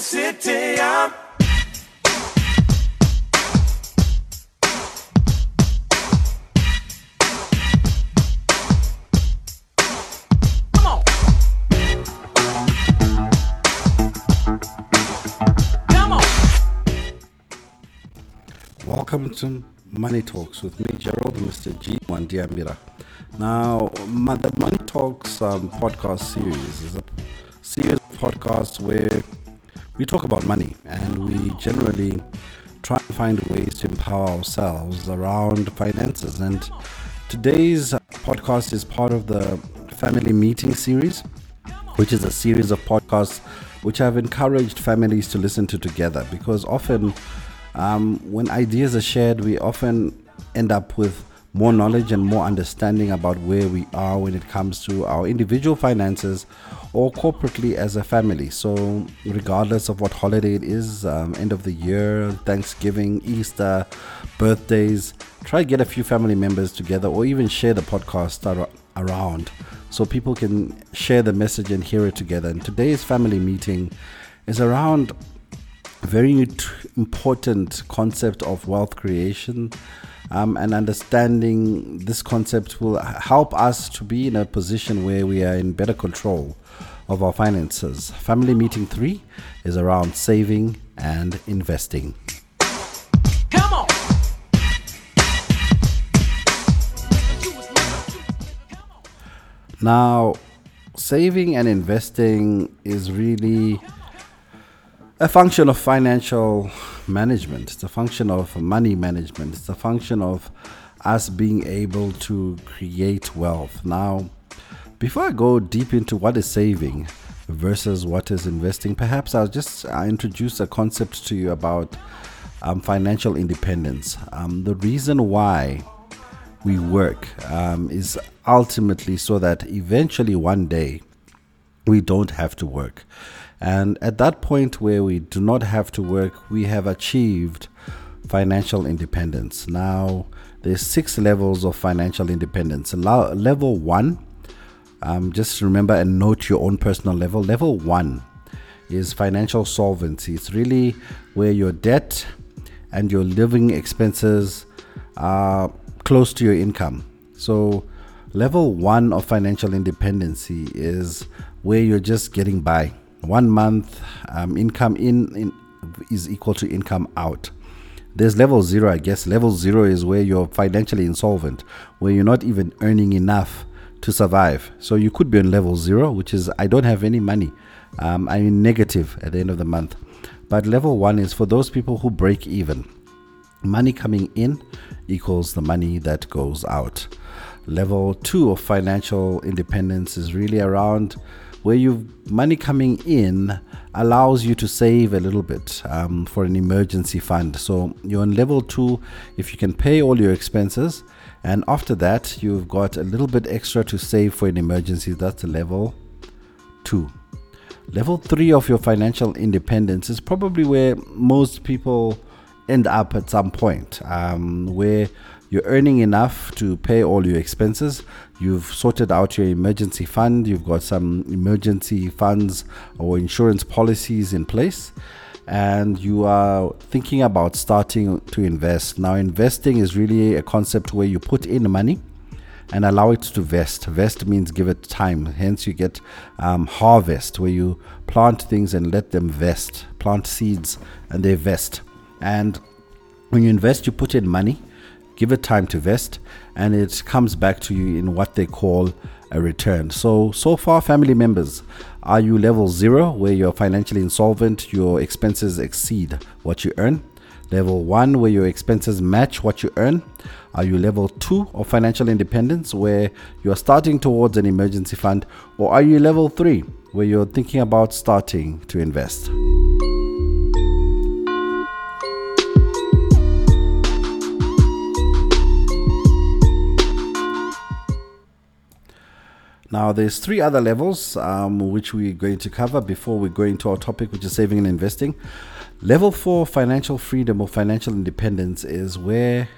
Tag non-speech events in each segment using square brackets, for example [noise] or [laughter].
city. I'm. Welcome to Money Talks with me, Gerald, Mr. G. Wandiambira. Now, the Money Talks um, podcast series is a series of podcasts where we talk about money and we generally try and find ways to empower ourselves around finances. And today's podcast is part of the Family Meeting series which is a series of podcasts which I've encouraged families to listen to together because often um, when ideas are shared, we often end up with more knowledge and more understanding about where we are when it comes to our individual finances or corporately as a family. So, regardless of what holiday it is, um, end of the year, Thanksgiving, Easter, birthdays, try get a few family members together or even share the podcast ar- around so people can share the message and hear it together. And today's family meeting is around a very important concept of wealth creation. Um, and understanding this concept will help us to be in a position where we are in better control of our finances. Family meeting three is around saving and investing. Come on. Now, saving and investing is really a function of financial management. It's a function of money management. It's a function of us being able to create wealth. Now, before I go deep into what is saving versus what is investing, perhaps I'll just uh, introduce a concept to you about um, financial independence. Um, the reason why we work um, is ultimately so that eventually one day we don't have to work. And at that point where we do not have to work, we have achieved financial independence. Now, there's six levels of financial independence. Level one, um, just remember and note your own personal level. Level one is financial solvency. It's really where your debt and your living expenses are close to your income. So, level one of financial independency is where you're just getting by. One month um, income in, in is equal to income out. There's level zero, I guess. Level zero is where you're financially insolvent, where you're not even earning enough to survive. So you could be on level zero, which is I don't have any money. Um, I'm in negative at the end of the month. But level one is for those people who break even. Money coming in equals the money that goes out. Level two of financial independence is really around where you've money coming in allows you to save a little bit um, for an emergency fund. So you're on level two if you can pay all your expenses, and after that you've got a little bit extra to save for an emergency. That's level two. Level three of your financial independence is probably where most people end up at some point, um, where you're earning enough to pay all your expenses. You've sorted out your emergency fund. You've got some emergency funds or insurance policies in place. And you are thinking about starting to invest. Now, investing is really a concept where you put in money and allow it to vest. Vest means give it time. Hence, you get um, harvest, where you plant things and let them vest. Plant seeds and they vest. And when you invest, you put in money, give it time to vest, and it comes back to you in what they call a return. So, so far, family members, are you level zero, where you're financially insolvent, your expenses exceed what you earn? Level one, where your expenses match what you earn? Are you level two of financial independence, where you're starting towards an emergency fund? Or are you level three, where you're thinking about starting to invest? Now, there's three other levels um, which we're going to cover before we go into our topic, which is saving and investing. Level four, financial freedom or financial independence, is where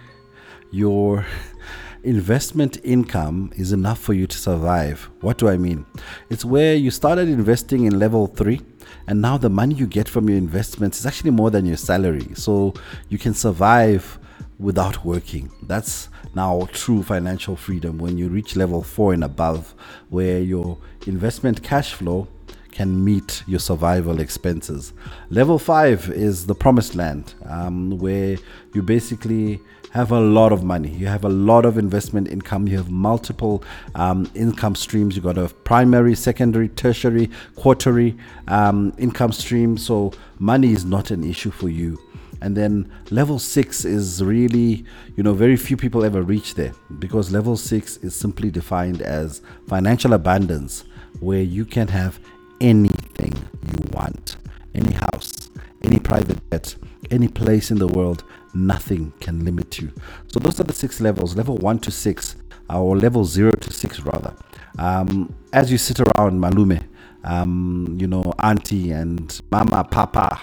your [laughs] investment income is enough for you to survive. What do I mean? It's where you started investing in level three, and now the money you get from your investments is actually more than your salary. So you can survive without working. That's now true financial freedom when you reach level four and above, where your investment cash flow can meet your survival expenses. Level five is the promised land, um, where you basically have a lot of money. You have a lot of investment income. You have multiple um, income streams. You got a primary, secondary, tertiary, quarterly um, income stream. So money is not an issue for you. And then level six is really, you know, very few people ever reach there because level six is simply defined as financial abundance, where you can have anything you want any house, any private jet, any place in the world. Nothing can limit you. So, those are the six levels level one to six, or level zero to six, rather. Um, as you sit around Malume, um, you know, auntie and mama, papa,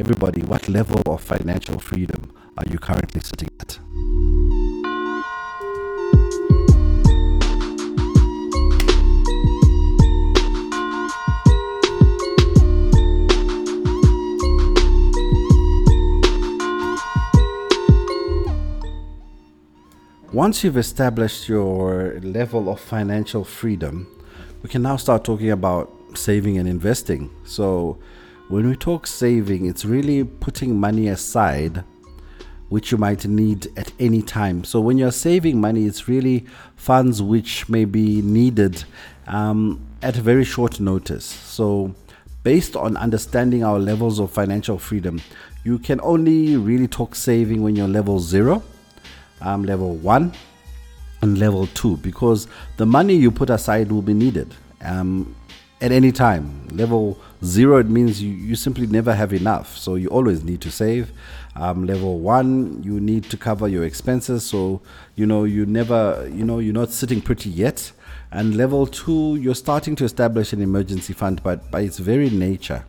everybody, what level of financial freedom are you currently sitting at? Once you've established your level of financial freedom, we can now start talking about saving and investing. So, when we talk saving, it's really putting money aside which you might need at any time. So, when you're saving money, it's really funds which may be needed um, at a very short notice. So, based on understanding our levels of financial freedom, you can only really talk saving when you're level zero um, level one and level two because the money you put aside will be needed um, at any time. Level zero, it means you, you simply never have enough, so you always need to save. Um, level one, you need to cover your expenses, so you know you never, you know, you're not sitting pretty yet. And level two, you're starting to establish an emergency fund, but by its very nature,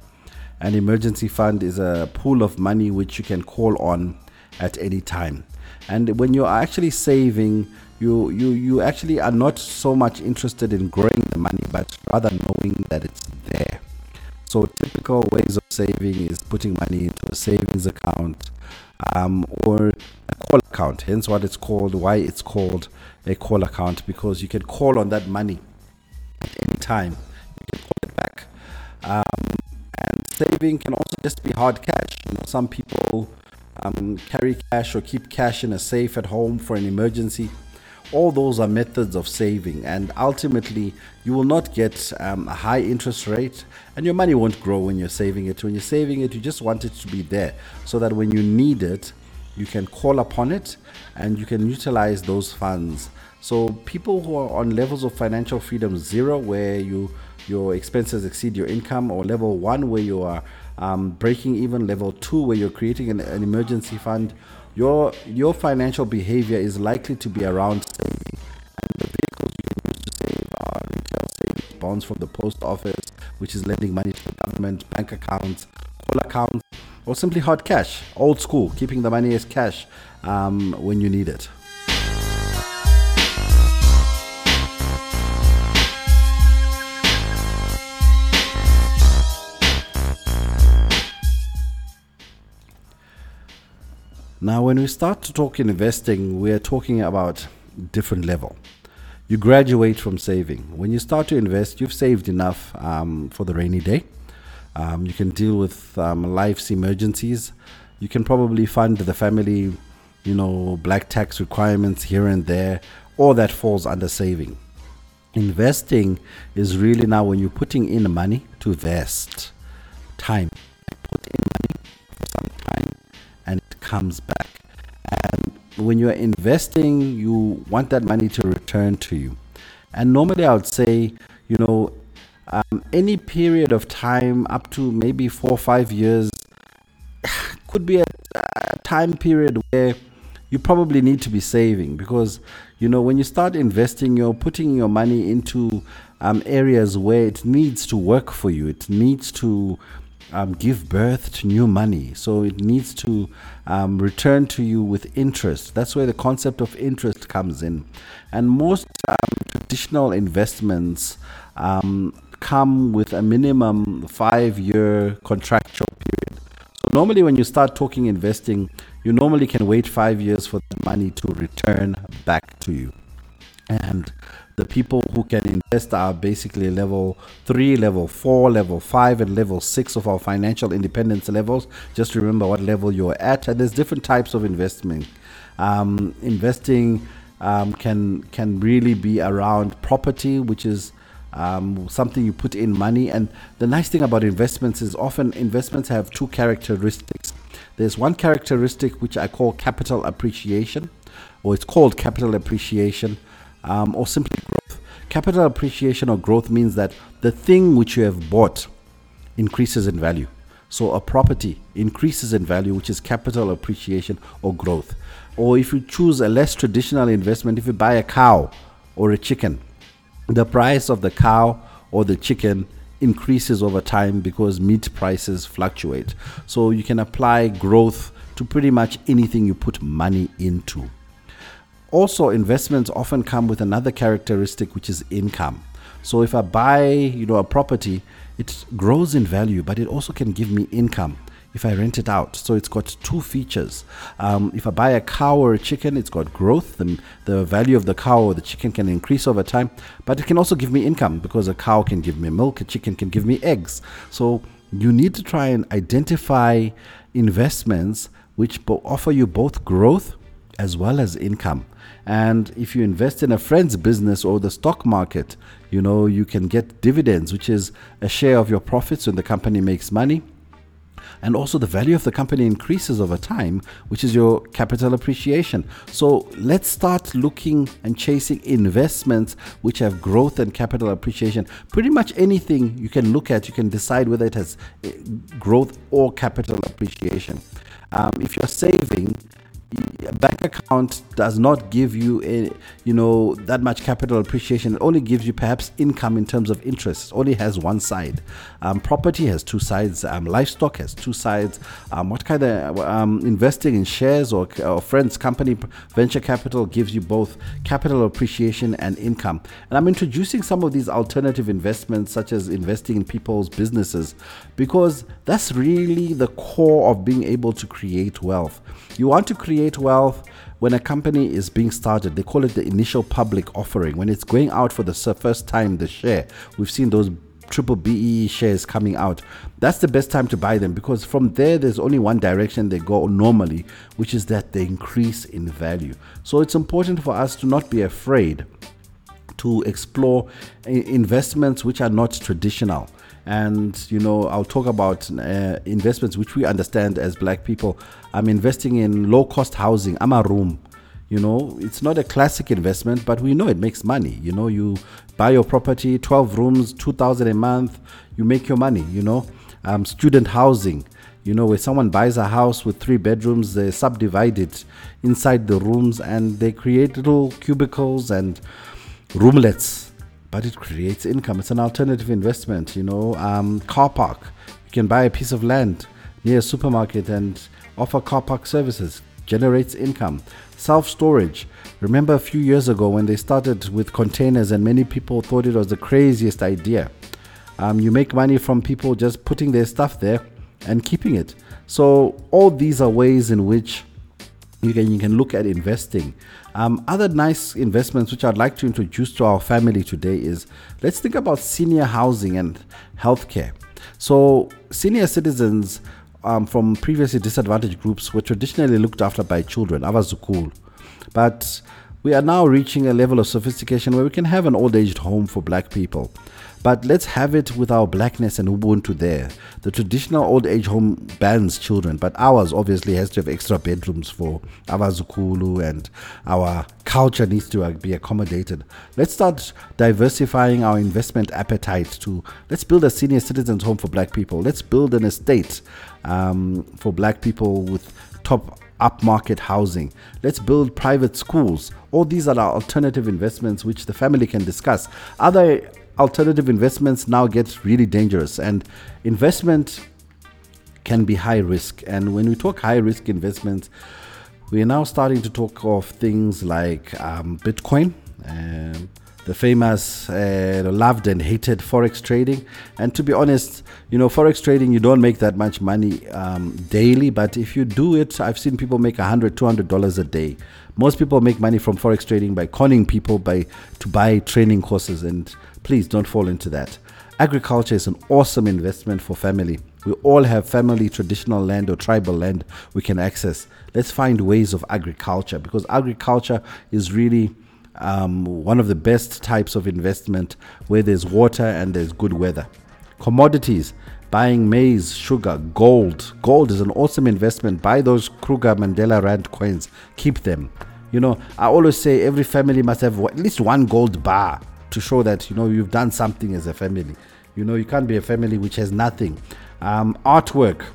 an emergency fund is a pool of money which you can call on at any time. And when you are actually saving, you, you, you actually are not so much interested in growing the money, but rather knowing that it's there. So, typical ways of saving is putting money into a savings account um, or a call account. Hence, what it's called, why it's called a call account, because you can call on that money at any time. You can call it back. Um, and saving can also just be hard cash. You know, some people um, carry cash or keep cash in a safe at home for an emergency. All those are methods of saving, and ultimately, you will not get um, a high interest rate, and your money won't grow when you're saving it. When you're saving it, you just want it to be there so that when you need it, you can call upon it and you can utilize those funds. So, people who are on levels of financial freedom zero, where you your expenses exceed your income, or level one, where you are um, breaking even level two, where you're creating an, an, emergency fund, your your financial behavior is likely to be around saving. And the vehicles you can use to save are retail savings, bonds from the post office, which is lending money to the government, bank accounts, call accounts, or simply hard cash, old school, keeping the money as cash um, when you need it. Now, when we start to talk investing, we are talking about different level. You graduate from saving. When you start to invest, you've saved enough um, for the rainy day. Um, you can deal with um, life's emergencies. You can probably fund the family, you know, black tax requirements here and there. All that falls under saving. Investing is really now when you're putting in money to invest time. Put in money for some time and it comes back. And when you're investing, you want that money to return to you. And normally, I would say, you know, um, any period of time up to maybe four or five years [sighs] could be a, a time period where you probably need to be saving because you know when you start investing you're putting your money into um, areas where it needs to work for you it needs to um, give birth to new money. So it needs to um, return to you with interest. That's where the concept of interest comes in. And most um, traditional investments um, come with a minimum five year contractual period. So normally, when you start talking investing, you normally can wait five years for the money to return back to you. And the people who can invest are basically level three, level four, level five, and level six of our financial independence levels. Just remember what level you're at, and there's different types of investment. Um, investing um, can can really be around property, which is um, something you put in money. And the nice thing about investments is often investments have two characteristics. There's one characteristic which I call capital appreciation, or it's called capital appreciation um, or simply growth. Capital appreciation or growth means that the thing which you have bought increases in value. So a property increases in value, which is capital appreciation or growth. Or if you choose a less traditional investment, if you buy a cow or a chicken, the price of the cow or the chicken increases over time because meat prices fluctuate. So you can apply growth to pretty much anything you put money into. Also, investments often come with another characteristic, which is income. So if I buy, you know, a property, it grows in value, but it also can give me income if I rent it out. So it's got two features. Um, if I buy a cow or a chicken, it's got growth. The, the value of the cow or the chicken can increase over time, but it can also give me income because a cow can give me milk, a chicken can give me eggs. So you need to try and identify investments which offer you both growth as well as income. And if you invest in a friend's business or the stock market, you know, you can get dividends, which is a share of your profits when the company makes money. And also, the value of the company increases over time, which is your capital appreciation. So, let's start looking and chasing investments which have growth and capital appreciation. Pretty much anything you can look at, you can decide whether it has eh, growth or capital appreciation. Um, if you're saving, a bank account does not give you a, you know that much capital appreciation. It only gives you perhaps income in terms of interest. It only has one side. Um, property has two sides. Um, livestock has two sides. Um, what kind of um, investing in shares or, or friends company venture capital gives you both capital appreciation and income. And i'm introducing some of these alternative investments such as investing in people's businesses because that's really the core of being able to create wealth. You want to create wealth when a company is being started. They call it the initial public offering. When it's going out for the first time, the share. We've seen those triple BE shares coming out. That's the best time to buy them because from there, there's only one direction they go normally, which is that they increase in value. So it's important for us to not be afraid to explore investments which are not traditional and you know i'll talk about uh, investments which we understand as black people. I'm investing in low cost housing. I'm a room. You know it's not a classic investment but we know it makes money. You know you buy your property 12 rooms 2000 a month you make your money you know. Um, student housing. You know where someone buys a house with three bedrooms they subdivide it inside the rooms and they create little cubicles and roomlets but it creates income. It's an alternative investment, you know. Um, car park. You can buy a piece of land near a supermarket and offer car park services, generates income. Self storage. Remember a few years ago when they started with containers and many people thought it was the craziest idea. Um, you make money from people just putting their stuff there and keeping it. So, all these are ways in which you can you can look at investing. Um, other nice investments which I'd like to introduce to our family today is let's think about senior housing and healthcare. So senior citizens um, from previously disadvantaged groups were traditionally looked after by children, abazukulu, but we are now reaching a level of sophistication where we can have an old aged home for black people. But let's have it with our blackness and Ubuntu there. The traditional old age home bans children, but ours obviously has to have extra bedrooms for our Zukulu and our culture needs to uh, be accommodated. Let's start diversifying our investment appetite to let's build a senior citizens home for black people. Let's build an estate um, for black people with top upmarket housing. Let's build private schools. All these are our alternative investments which the family can discuss. Other alternative investments now get really dangerous and investment can be high risk. And when we talk high risk investments, we are now starting to talk of things like um, Bitcoin, um, the famous, uh, loved and hated forex trading. And to be honest, you know, forex trading, you don't make that much money um, daily, but if you do it, I've seen people make $100, $200 a day. Most people make money from forex trading by conning people by to buy training courses, and please don't fall into that. Agriculture is an awesome investment for family. We all have family traditional land or tribal land we can access. Let's find ways of agriculture because agriculture is really um, one of the best types of investment where there's water and there's good weather. Commodities, buying maize, sugar, gold. Gold is an awesome investment. Buy those Kruger Mandela Rand coins, keep them. You know, I always say every family must have at least one gold bar to show that, you know, you've done something as a family. You know, you can't be a family which has nothing. Um, artwork,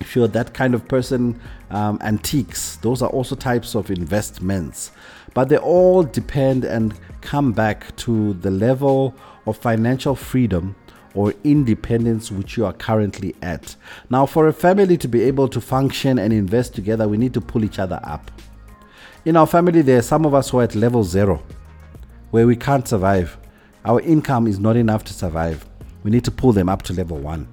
if you're that kind of person, um, antiques, those are also types of investments. But they all depend and come back to the level of financial freedom or independence which you are currently at. Now, for a family to be able to function and invest together, we need to pull each other up. In our family, there are some of us who are at level zero, where we can't survive. Our income is not enough to survive. We need to pull them up to level one.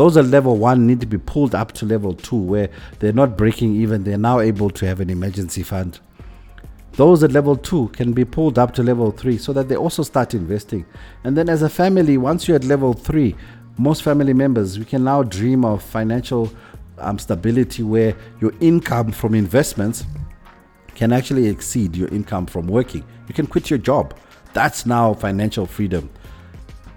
Those at level one need to be pulled up to level two, where they're not breaking even, they're now able to have an emergency fund. Those at level two can be pulled up to level three so that they also start investing. And then, as a family, once you're at level three, most family members, we can now dream of financial um, stability where your income from investments can actually exceed your income from working. You can quit your job. That's now financial freedom,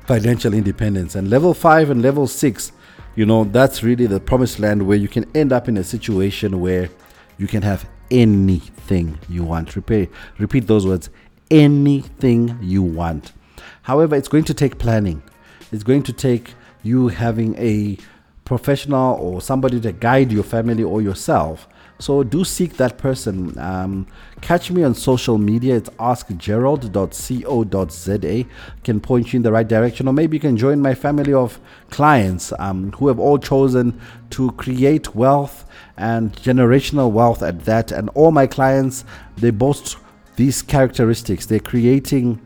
financial independence. And level five and level six, you know, that's really the promised land where you can end up in a situation where you can have anything you want. Repeat, repeat those words anything you want. However, it's going to take planning. It's going to take you having a professional or somebody to guide your family or yourself. So do seek that person. Um, catch me on social media. It's askgerald.co.za. Can point you in the right direction, or maybe you can join my family of clients um, who have all chosen to create wealth and generational wealth at that. And all my clients, they boast these characteristics. They're creating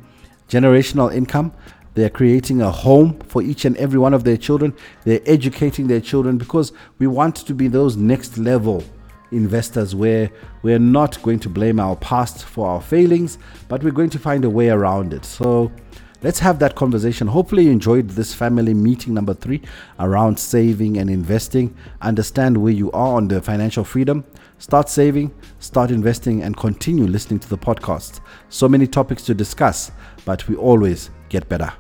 generational income. They're creating a home for each and every one of their children. They're educating their children because we want to be those next level investors where we're not going to blame our past for our failings, but we're going to find a way around it. So let's have that conversation. Hopefully, you enjoyed this family meeting number three around saving and investing. Understand where you are on the financial freedom. Start saving, start investing, and continue listening to the podcast. So many topics to discuss, but we always get better.